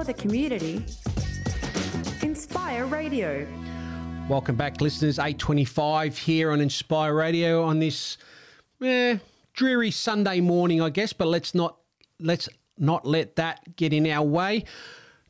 for the community. Inspire Radio. Welcome back, listeners. 825 here on Inspire Radio on this eh, dreary Sunday morning, I guess, but let's not let's not let that get in our way.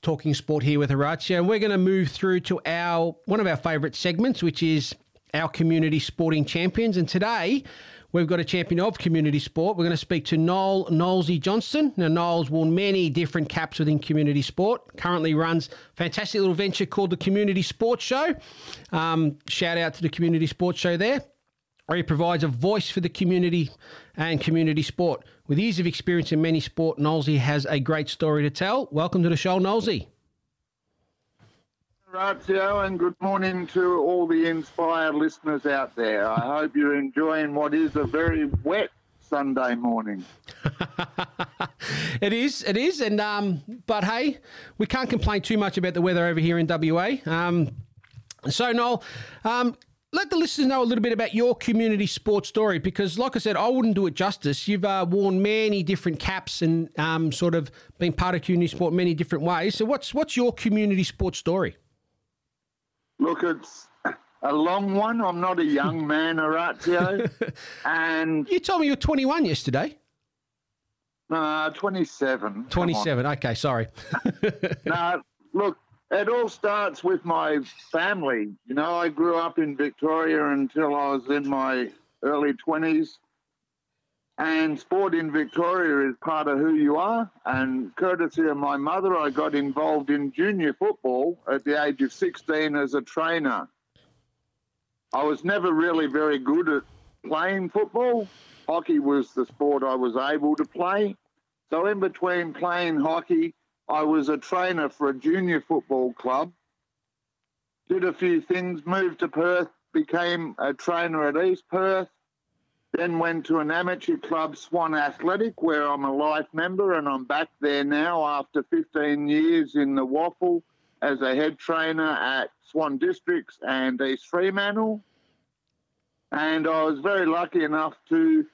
Talking sport here with Horatio, and we're going to move through to our one of our favourite segments, which is our community sporting champions. And today we've got a champion of community sport. We're going to speak to Noel Nolesy Johnston. Now, Noel's worn many different caps within community sport. Currently runs a fantastic little venture called the Community Sports Show. Um, shout out to the Community Sports Show there where he provides a voice for the community and community sport. With years of experience in many sport, Nolsey has a great story to tell. Welcome to the show, Nolsey. Ratio, and good morning to all the inspired listeners out there. I hope you're enjoying what is a very wet Sunday morning. it is, it is, and um, but hey, we can't complain too much about the weather over here in WA. Um, so Noel, um, let the listeners know a little bit about your community sports story because, like I said, I wouldn't do it justice. You've uh, worn many different caps and um, sort of been part of community sport many different ways. So, what's what's your community sports story? Look, it's a long one. I'm not a young man, Horatio, and you told me you were 21 yesterday. Uh, 27. 27. Okay, sorry. no, look, it all starts with my family. You know, I grew up in Victoria until I was in my early 20s. And sport in Victoria is part of who you are. And courtesy of my mother, I got involved in junior football at the age of 16 as a trainer. I was never really very good at playing football. Hockey was the sport I was able to play. So, in between playing hockey I was a trainer for a junior football club, did a few things, moved to Perth, became a trainer at East Perth, then went to an amateur club, Swan Athletic, where I'm a life member, and I'm back there now after 15 years in the WAFL as a head trainer at Swan Districts and East Fremantle. And I was very lucky enough to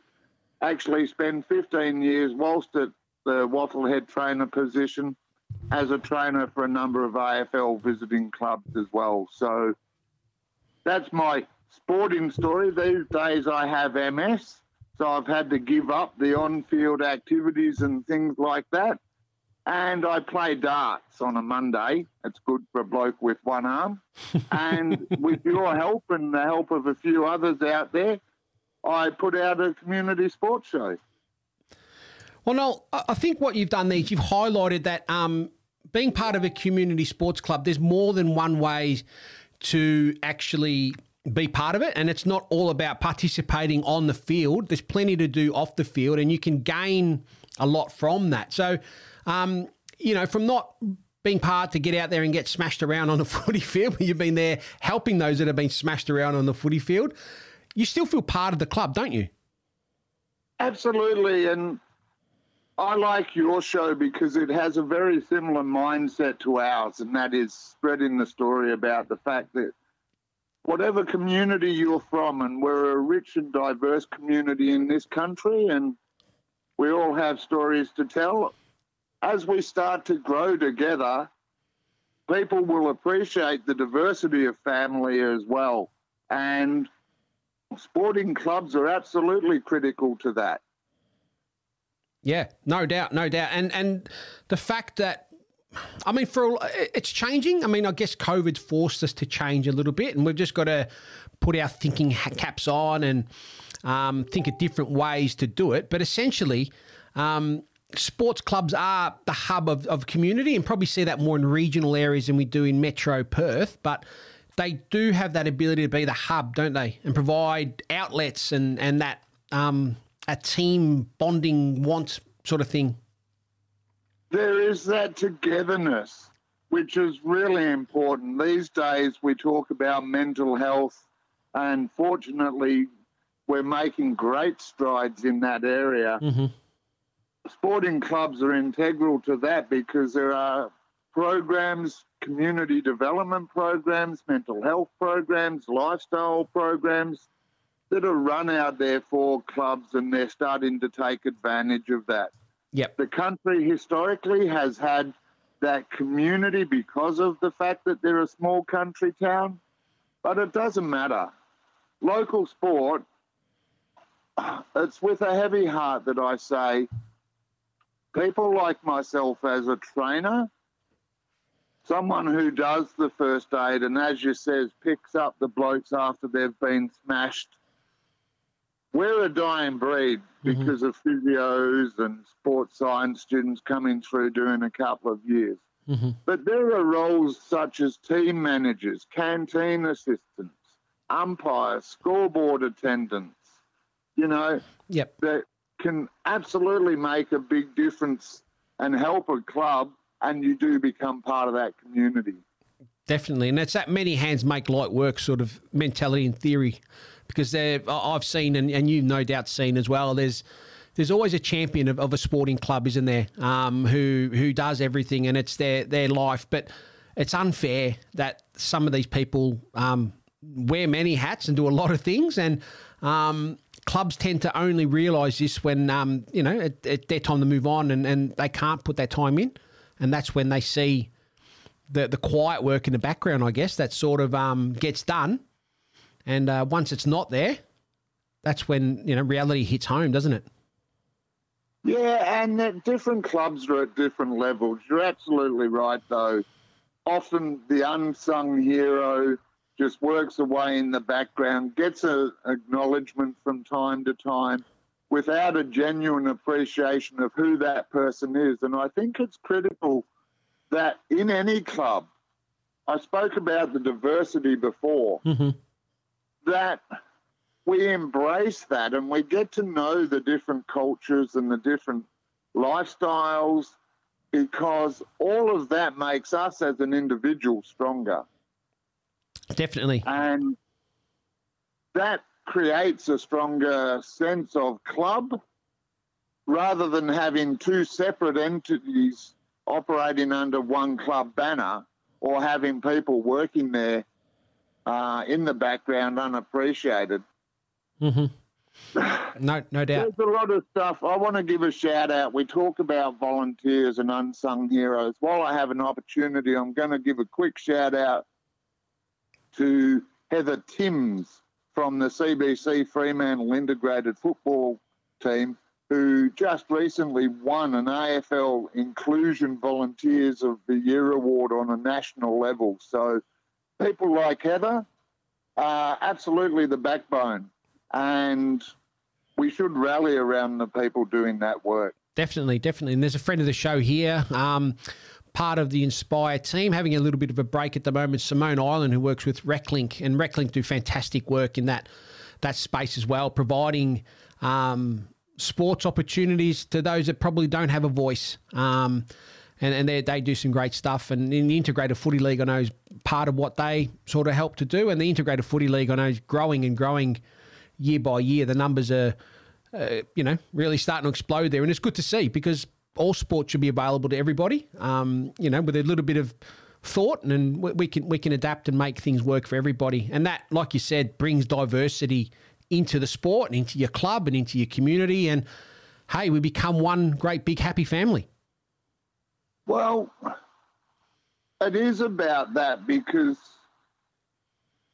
actually spend 15 years whilst at the WAFL head trainer position as a trainer for a number of AFL visiting clubs as well. So that's my sporting story. These days I have MS, so I've had to give up the on field activities and things like that. And I play darts on a Monday. It's good for a bloke with one arm. and with your help and the help of a few others out there, I put out a community sports show. Well, Noel, I think what you've done there is you've highlighted that um, being part of a community sports club, there's more than one way to actually be part of it. And it's not all about participating on the field. There's plenty to do off the field, and you can gain a lot from that. So, um, you know, from not being part to get out there and get smashed around on the footy field, you've been there helping those that have been smashed around on the footy field. You still feel part of the club, don't you? Absolutely. And I like your show because it has a very similar mindset to ours, and that is spreading the story about the fact that whatever community you're from, and we're a rich and diverse community in this country, and we all have stories to tell. As we start to grow together, people will appreciate the diversity of family as well. And sporting clubs are absolutely critical to that. Yeah, no doubt, no doubt, and and the fact that I mean, for it's changing. I mean, I guess COVID's forced us to change a little bit, and we've just got to put our thinking caps on and um, think of different ways to do it. But essentially, um, sports clubs are the hub of, of community, and probably see that more in regional areas than we do in Metro Perth. But they do have that ability to be the hub, don't they, and provide outlets and and that um, a team bonding want sort of thing? There is that togetherness, which is really important. These days, we talk about mental health, and fortunately, we're making great strides in that area. Mm-hmm. Sporting clubs are integral to that because there are programs, community development programs, mental health programs, lifestyle programs that are run out there for clubs, and they're starting to take advantage of that. Yep. The country historically has had that community because of the fact that they're a small country town, but it doesn't matter. Local sport, it's with a heavy heart that I say people like myself as a trainer, someone who does the first aid and, as you says, picks up the blokes after they've been smashed. We're a dying breed Mm-hmm. because of physios and sports science students coming through doing a couple of years. Mm-hmm. But there are roles such as team managers, canteen assistants, umpires, scoreboard attendants, you know, Yep. that can absolutely make a big difference and help a club, and you do become part of that community. Definitely, and it's that many hands make light work sort of mentality and theory, because there I- I've seen and, and you've no doubt seen as well. There's there's always a champion of, of a sporting club, isn't there? Um, who who does everything and it's their their life, but it's unfair that some of these people um, wear many hats and do a lot of things, and um, clubs tend to only realise this when um, you know it, it, their time to move on, and, and they can't put that time in, and that's when they see the the quiet work in the background, I guess, that sort of um, gets done. And uh, once it's not there, that's when you know reality hits home, doesn't it? Yeah, and that different clubs are at different levels. You're absolutely right, though. Often the unsung hero just works away in the background, gets a acknowledgement from time to time without a genuine appreciation of who that person is. And I think it's critical that in any club, I spoke about the diversity before, that we embrace that and we get to know the different cultures and the different lifestyles because all of that makes us as an individual stronger. Definitely. And that creates a stronger sense of club rather than having two separate entities operating under one club banner or having people working there uh, in the background unappreciated. No, no doubt. There's a lot of stuff. I want to give a shout out. We talk about volunteers and unsung heroes. While I have an opportunity, I'm going to give a quick shout out to Heather Timms from the CBC Fremantle Integrated Football Team, who just recently won an AFL Inclusion Volunteers of the Year award on a national level. So people like Heather are absolutely the backbone. And we should rally around the people doing that work. Definitely, definitely. And there's a friend of the show here, um, part of the Inspire team, having a little bit of a break at the moment. Simone Island, who works with RecLink, and RecLink do fantastic work in that that space as well, providing um, sports opportunities to those that probably don't have a voice. Um, and and they, do some great stuff. And in the Integrated Footy League, I know is part of what they sort of help to do. And the Integrated Footy League, I know, is growing and growing year by year. The numbers are uh, you know, really starting to explode there. And it's good to see because all sports should be available to everybody, um, you know, with a little bit of thought and we, we can we can adapt and make things work for everybody. And that, like you said, brings diversity into the sport and into your club and into your community. And hey, we become one great big happy family. Well, it is about that because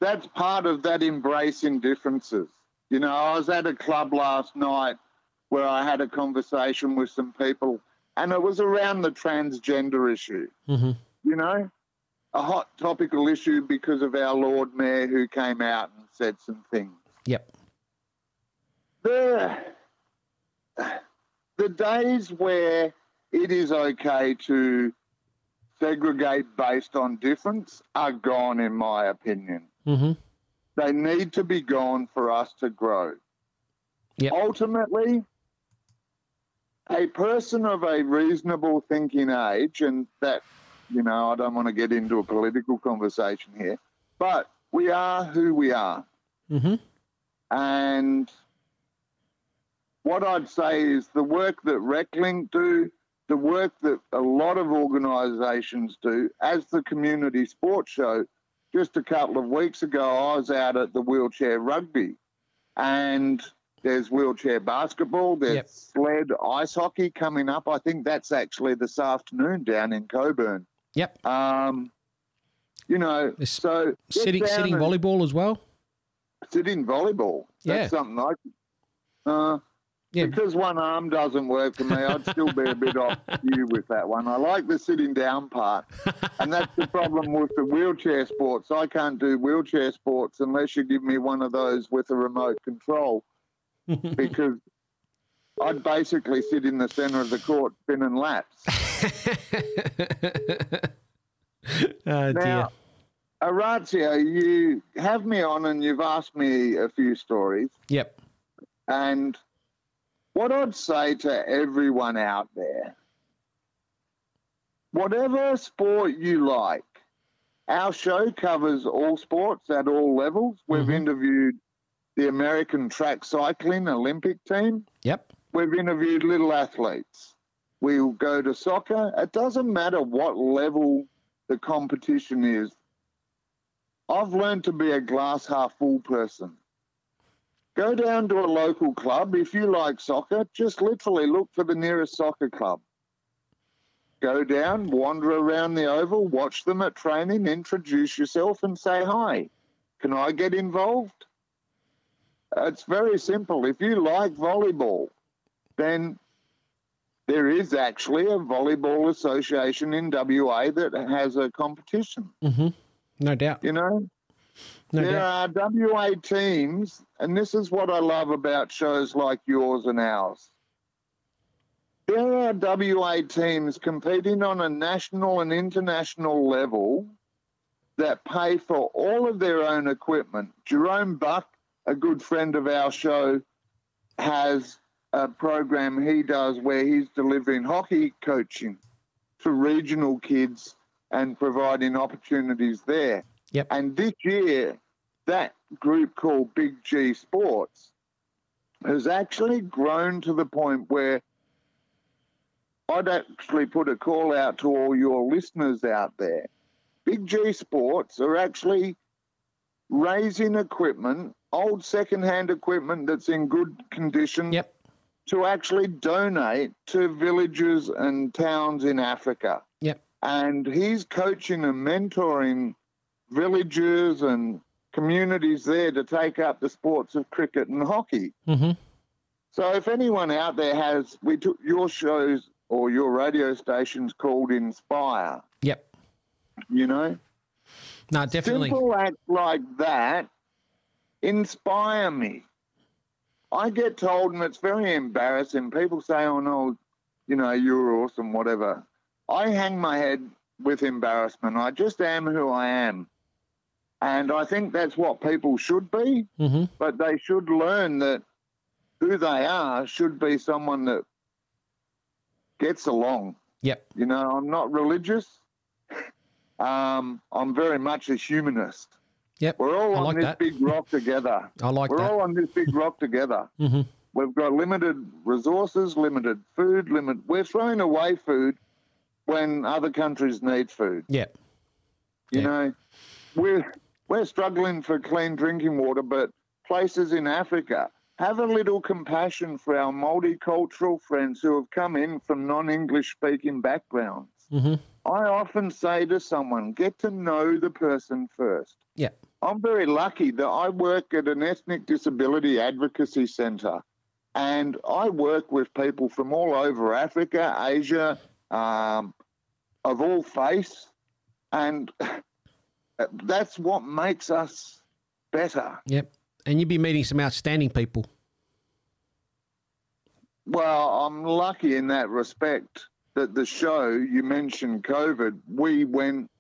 that's part of that embracing differences. You know, I was at a club last night where I had a conversation with some people, and it was around the transgender issue. Mhm. You know, a hot topical issue because of our Lord Mayor who came out and said some things. Yep. the the days where it is okay to segregate based on difference are gone, in my opinion. Mm-hmm. They need to be gone for us to grow. Yep. Ultimately, a person of a reasonable thinking age, and that, you know, I don't want to get into a political conversation here, but we are who we are. Mm-hmm. And what I'd say is the work that RecLink do, the work that a lot of organisations do, as the community sports show. Just a couple of weeks ago, I was out at the wheelchair rugby, and There's wheelchair basketball. There's Yep. sled ice hockey coming up. I think that's actually this afternoon down in Cockburn. Yep. Um, you know, There's so Sitting sitting volleyball as well. sitting volleyball. Yeah. That's something I. Uh, Yeah. Because one arm doesn't work for me, I'd still be a bit off you with that one. I like the sitting down part. And that's the problem with the wheelchair sports. I can't do wheelchair sports unless you give me one of those with a remote control because I'd basically sit in the centre of the court spinning laps. oh. Now, Orazio, you have me on and you've asked me a few stories. Yep. And what I'd say to everyone out there, whatever sport you like, our show covers all sports at all levels. We've Mhm. interviewed the American track cycling Olympic team. Yep. We've interviewed little athletes. We'll go to soccer. It doesn't matter what level the competition is. I've learned to be a glass half full person. Go down to a local club. If you like soccer, just literally look for the nearest soccer club. Go down, wander around the oval, watch them at training, introduce yourself, and say hi. Can I get involved? It's very simple. If you like volleyball, then there is actually a volleyball association in WA that has a competition. hmm No doubt. You know, No there doubt. are WA teams, and this is what I love about shows like yours and ours. There are WA teams competing on a national and international level that pay for all of their own equipment. Jerome Buck, a good friend of our show, has a program he does where he's delivering hockey coaching to regional kids and providing opportunities there. Yep. And this year, that group called Big G Sports has actually grown to the point where I'd actually put a call out to all your listeners out there. Big G Sports are actually raising equipment, old second-hand equipment that's in good condition, Yep. to actually donate to villages and towns in Africa. Yep. And he's coaching and mentoring villages and communities there to take up the sports of cricket and hockey. hmm So if anyone out there has, we took your shows or your radio stations called Inspire, Yep. you know? No, definitely. Simple acts like that inspire me. I get told, and it's very embarrassing. People say, "Oh no, you know, you're awesome," whatever. I hang my head with embarrassment. I just am who I am, and I think that's what people should be. hmm But they should learn that who they are should be someone that gets along. Yep. You know, I'm not religious. Um, I'm very much a humanist. Yep. We're all I on like this that. big rock together. I like We're that. all on this big rock together. hmm We've got limited resources, limited food, limit. We're throwing away food when other countries need food. Yep. You Yeah. know, we're we're struggling for clean drinking water, but places in Africa have a little compassion for our multicultural friends who have come in from non-English speaking backgrounds. hmm I often say to someone, get to know the person first. Yep. I'm very lucky that I work at an ethnic disability advocacy centre and I work with people from all over Africa, Asia, um, of all faiths, and that's what makes us better. Yep. And you'd be meeting some outstanding people. Well, I'm lucky in that respect that the show you mentioned COVID, we went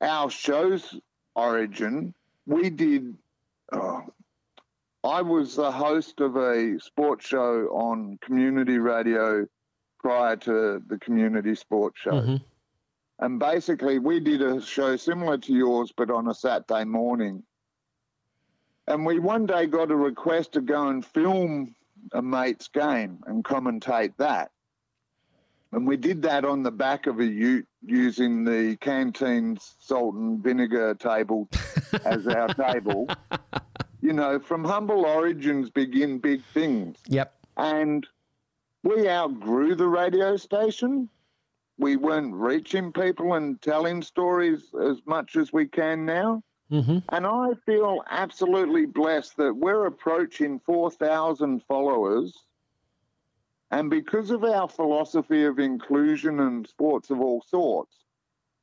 our show's origin. We did. Oh, I was the host of a sports show on community radio prior to the community sports show. hmm And basically, we did a show similar to yours, but on a Saturday morning. And we one day got a request to go and film a mate's game and commentate that. And we did that on the back of a ute using the canteen salt and vinegar table as our table. you know, from humble origins begin big things. Yep. And we outgrew the radio station. We weren't reaching people and telling stories as much as we can now. hmm And I feel absolutely blessed that we're approaching 4,000 followers. And because of our philosophy of inclusion and sports of all sorts,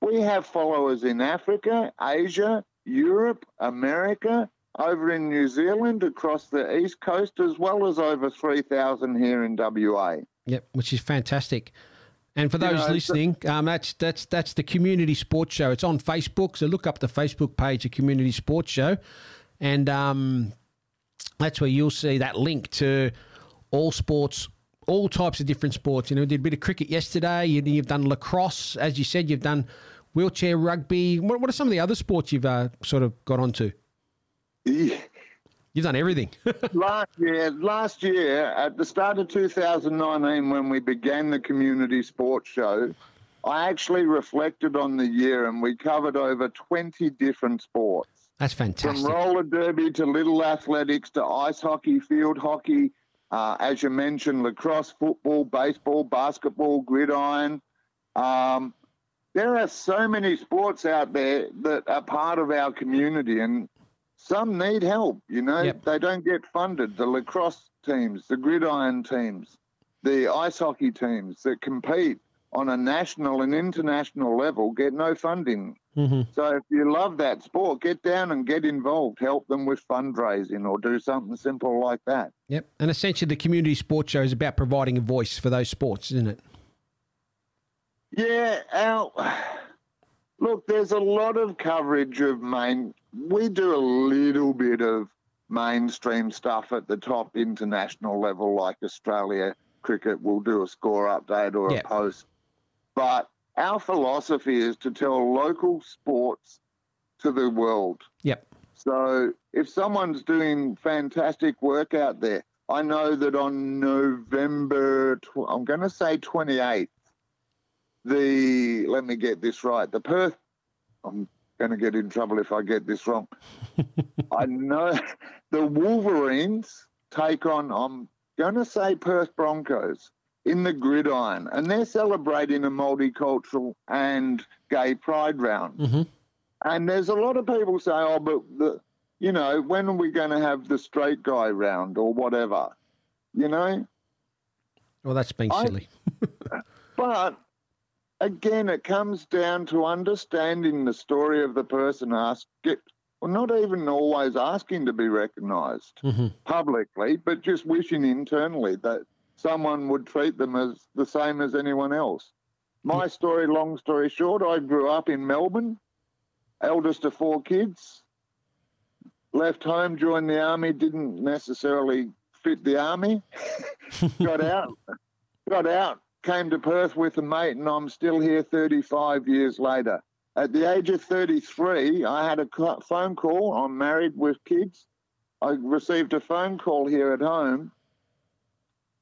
we have followers in Africa, Asia, Europe, America, over in New Zealand, across the East Coast, as well as over 3,000 here in WA. Yep, which is fantastic. And for You those know, listening, um, that's that's that's the Community Sports Show. It's on Facebook, so look up the Facebook page of Community Sports Show, and um, that's where you'll see that link to all sports, all types of different sports. You know, we did a bit of cricket yesterday. You, you've done lacrosse, as you said. You've done wheelchair rugby. What, what are some of the other sports you've uh, sort of got onto? You've done everything. last year, last year at the start of 2019, when we began the community sports show, I actually reflected on the year, and we covered over 20 different sports, that's fantastic. from roller derby to little athletics to ice hockey, field hockey, uh, as you mentioned, lacrosse, football, baseball, basketball, gridiron. Um, there are so many sports out there that are part of our community, and some need help. You know, Yep. they don't get funded. The lacrosse teams, the gridiron teams, the ice hockey teams that compete on a national and international level get no funding. hmm So if you love that sport, get down and get involved. Help them with fundraising or do something simple like that. Yep. And essentially, the Community Sports Show is about providing a voice for those sports, isn't it? Yeah, our look, there's a lot of coverage of main. We do a little bit of mainstream stuff at the top international level, like Australia cricket will do a score update or Yeah. a post. But our philosophy is to tell local sports to the world. Yep. So if someone's doing fantastic work out there, I know that on November, tw- I'm going to say 28th, the, let me get this right, the Perth, I'm going to get in trouble if I get this wrong. I know the Wolverines take on, I'm going to say Perth Broncos in the gridiron, and they're celebrating a multicultural and gay pride round. hmm And there's a lot of people say, oh, but the, you know, when are we going to have the straight guy round or whatever? You know? Well, that's been I- silly. But again, it comes down to understanding the story of the person asked, get, well, not even always asking to be recognised hmm publicly, but just wishing internally that someone would treat them as the same as anyone else. My story, long story short, I grew up in Melbourne, eldest of four kids, left home, joined the army, didn't necessarily fit the army, got out, got out, came to Perth with a mate, and I'm still here 35 years later. At the age of 33, I had a phone call. I'm married with kids. I received a phone call here at home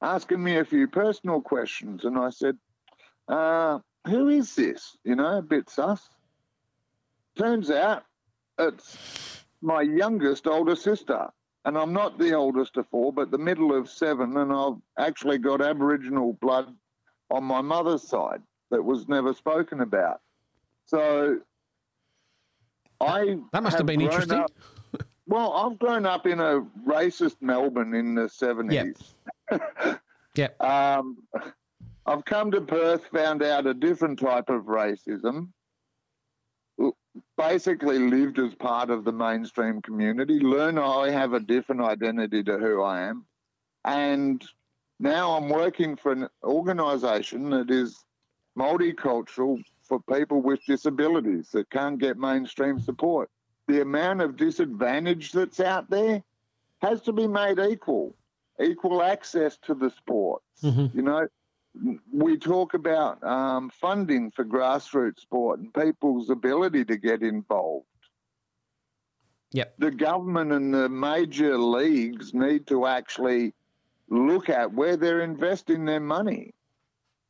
asking me a few personal questions. And I said, uh, Who is this? You know, a bit sus. Turns out it's my youngest older sister. And I'm not the oldest of four, but the middle of seven. And I've actually got Aboriginal blood on my mother's side that was never spoken about. So I. That must have been interesting. up- well, I've grown up in a racist Melbourne in the 70s. Yep. Um, I've come to Perth, found out a different type of racism, basically lived as part of the mainstream community, learn I have a different identity to who I am. And now I'm working for an organisation that is multicultural for people with disabilities that can't get mainstream support. The amount of disadvantage that's out there has to be made equal, equal access to the sports. Mhm. You know, we talk about um, funding for grassroots sport and people's ability to get involved. Yep. The government and the major leagues need to actually look at where they're investing their money.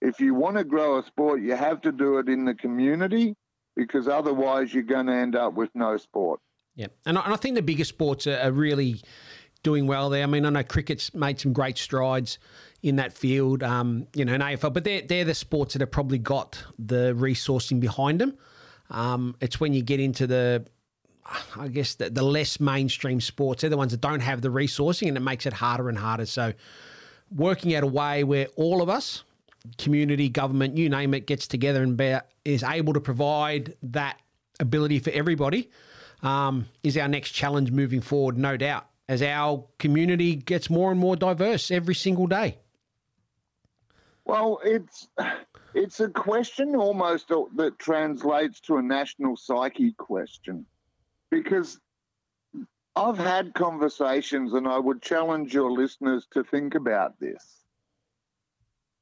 If you want to grow a sport, you have to do it in the community because otherwise you're going to end up with no sport. Yeah, and I, and I think the bigger sports are, are really doing well there. I mean, I know cricket's made some great strides in that field, um, you know, in AFL, but they're, they're the sports that have probably got the resourcing behind them. Um, it's when you get into the, I guess, the, the less mainstream sports, they're the ones that don't have the resourcing and it makes it harder and harder. So, working out a way where all of us, community, government, you name it, gets together and be, is able to provide that ability for everybody um, is our next challenge moving forward, no doubt, as our community gets more and more diverse every single day. Well, it's it's a question almost that translates to a national psyche question, because I've had conversations, and I would challenge your listeners to think about this.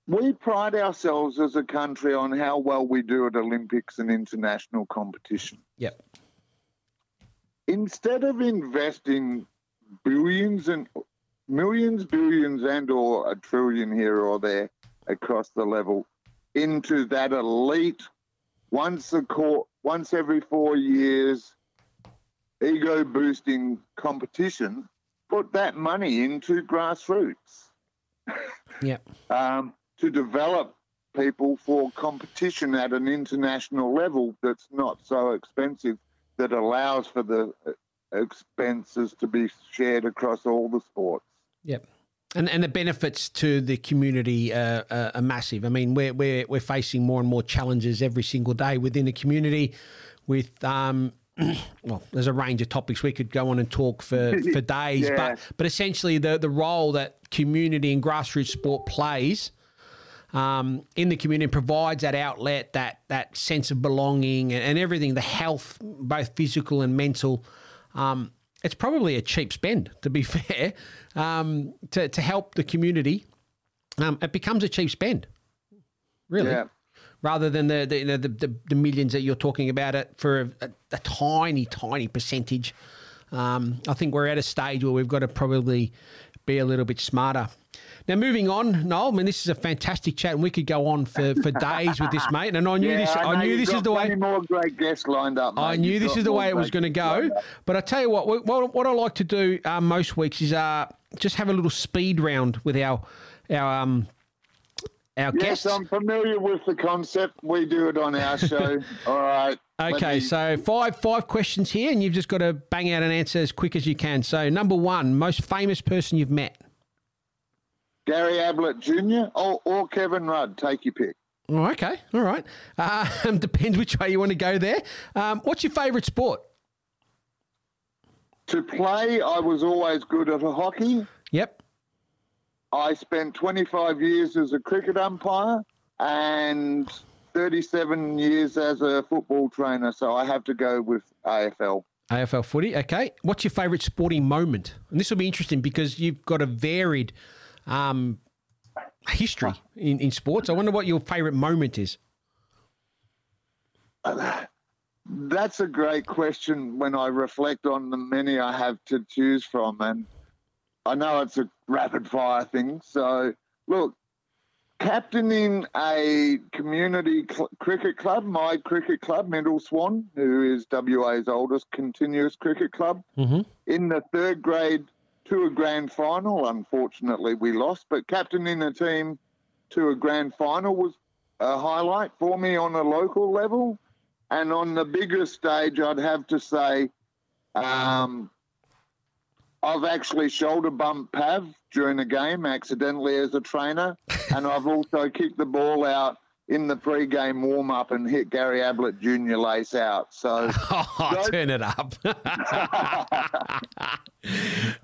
We pride ourselves as a country on how well we do at Olympics and international competition. Yep. Instead of investing billions and millions, billions, and or a trillion here or there across the level into that elite once a court, once every four years ego boosting competition put that money into grassroots yeah um, to develop people for competition at an international level that's not so expensive that allows for the uh, expenses to be shared across all the sports yep and and the benefits to the community uh, uh, are massive. I mean, we're we're we're facing more and more challenges every single day within the community. With um, well, there's a range of topics we could go on and talk for for days, yeah. but but essentially the the role that community and grassroots sport plays. Um, in the community provides that outlet, that that sense of belonging, and, and everything, the health, both physical and mental, um, it's probably a cheap spend, to be fair, um, to, to help the community. Um, it becomes a cheap spend, really, yeah. Rather than the the, the, the, the, millions that you're talking about it for a, a, a tiny, tiny percentage. Um, I think we're at a stage where we've got to probably be a little bit smarter. Now, moving on, Noel. I mean, this is a fantastic chat, and we could go on for, for days with this, mate. And I knew yeah, this. I, I knew this is the way. More great guests lined up. Mate. I knew You've this is the way it was going to go. But I tell you what, what, what I like to do uh, most weeks is uh, just have a little speed round with our our um our yes. I'm familiar with the concept. We do it on our show. All right. Okay, me... so five five questions here, and you've just got to bang out an answer as quick as you can. So, number one, most famous person you've met. Gary Ablett Jr. or, or Kevin Rudd. Take your pick. Oh, okay, all right. Um, depends which way you want to go there. Um, what's your favourite sport? To play, I was always good at a hockey. I spent 25 years as a cricket umpire and 37 years as a football trainer, so I have to go with AFL. AFL footy, okay. What's your favourite sporting moment? And this will be interesting because you've got a varied um, history in, in sports. I wonder what your favourite moment is. That's a great question when I reflect on the many I have to choose from. And I know it's a rapid fire thing. So, look, captaining a community cl- cricket club, my cricket club, Middle Swan, who is WA's oldest continuous cricket club, mm-hmm. in the third grade to a grand final. Unfortunately, we lost, but captaining a team to a grand final was a highlight for me on a local level. And on the bigger stage, I'd have to say um, I've actually shoulder bumped Pav during a game accidentally as a trainer. and I've also kicked the ball out in the pre-game warm-up and hit Gary Ablett Jr. lace out. So, oh, turn it up.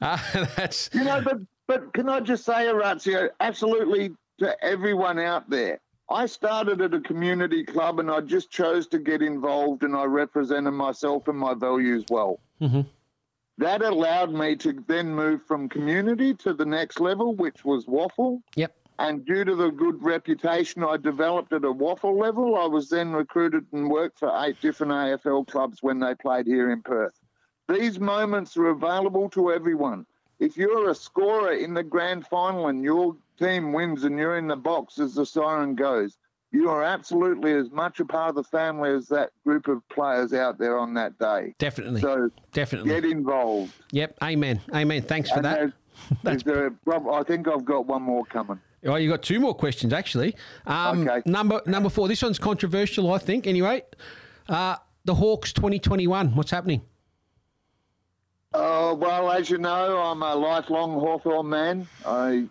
uh, that's you know, but but can I just say, Orazio, absolutely to everyone out there. I started at a community club and I just chose to get involved and I represented myself and my values well. Mm-hmm. That allowed me to then move from community to the next level, which was WAFL. Yep. And due to the good reputation I developed at a WAFL level, I was then recruited and worked for eight different AFL clubs when they played here in Perth. These moments are available to everyone. If you're a scorer in the grand final and your team wins and you're in the box as the siren goes, you are absolutely as much a part of the family as that group of players out there on that day. Definitely. So Definitely. get involved. Yep. Amen. Amen. Thanks for And that. is there a prob- I think I've got one more coming. Oh, you got two more questions actually. Um, Okay. Number number four. This one's controversial, I think. Anyway, uh, the Hawks 2021. What's happening? Oh, well, as you know, I'm a lifelong Hawthorn man. I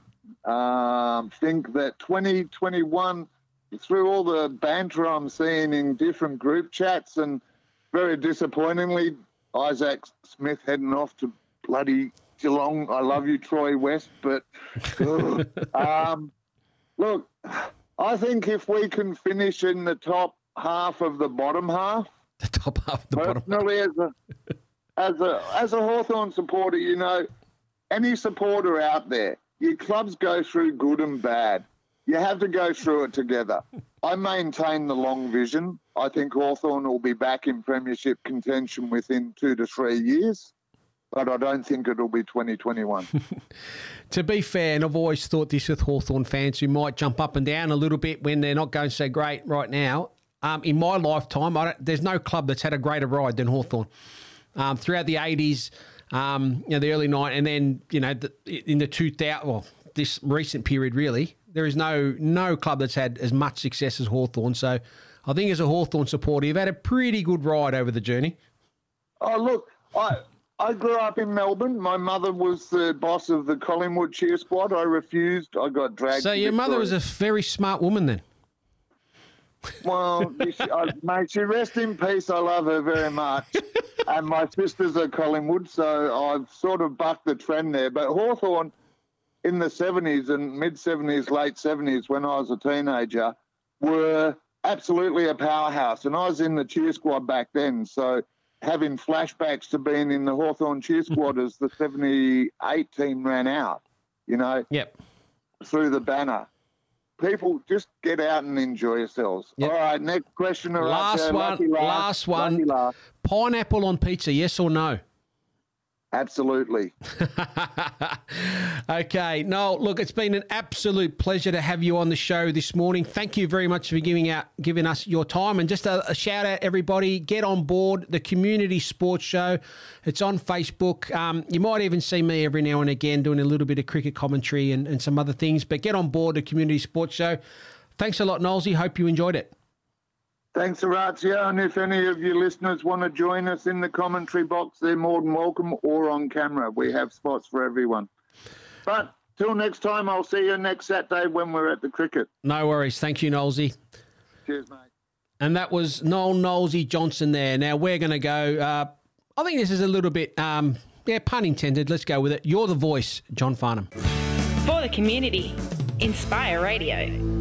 um, think that 2021, through all the banter I'm seeing in different group chats, and very disappointingly, Isaac Smith heading off to bloody Geelong. I love you, Troy West, but um, look, I think if we can finish in the top half of the bottom half, The top half, the bottom. personally as a as a as a Hawthorn supporter, you know, any supporter out there, your clubs go through good and bad. You have to go through it together. I maintain the long vision. I think Hawthorn will be back in premiership contention within two to three years, but I don't think it'll be 2021. To be fair, and I've always thought this with Hawthorn fans who might jump up and down a little bit when they're not going so great right now. Um, in my lifetime, there's no club that's had a greater ride than Hawthorn. Um, throughout the 80s, um, you know, the early 90s, and then, you know, the, in the 2000, well, this recent period, really, there is no no club that's had as much success as Hawthorn. So I think as a Hawthorn supporter, you've had a pretty good ride over the journey. Oh, look, I I grew up in Melbourne. My mother was the boss of the Collingwood cheer squad. I refused. I got dragged. So your mother was a very smart woman then. Well, I, uh, mate, she rest in peace. I love her very much. and my sisters are Collingwood, so I've sort of bucked the trend there. But Hawthorn in the 70s and mid 70s, late 70s, when I was a teenager, were absolutely a powerhouse. And I was in the cheer squad back then. So having flashbacks to being in the Hawthorn cheer squad as the 78 team ran out, you know, Yep. through the banner. People just get out and enjoy yourselves. Yep. All right, next question. Last one, laugh. last one. Lucky laugh. Pineapple on pizza, yes or no? Absolutely. okay, no, look, it's been an absolute pleasure to have you on the show this morning. Thank you very much for giving out, giving us your time, and just a, a shout out, everybody, get on board the Community Sports Show. It's on Facebook. Um, you might even see me every now and again doing a little bit of cricket commentary and, and some other things, but get on board the Community Sports Show. Thanks a lot, Knowlesy. Hope you enjoyed it. Thanks, Horatio. And if any of you listeners want to join us in the commentary box, they're more than welcome or on camera. We have spots for everyone. But till next time, I'll see you next Saturday when we're at the cricket. No worries. Thank you, Knowlesy. Cheers, mate. And that was Noel Knowlesy Johnson there. Now we're going to go. Uh, I think this is a little bit, um, yeah, pun intended. Let's go with it. You're the voice, John Farnham. For the community, Inspire Radio.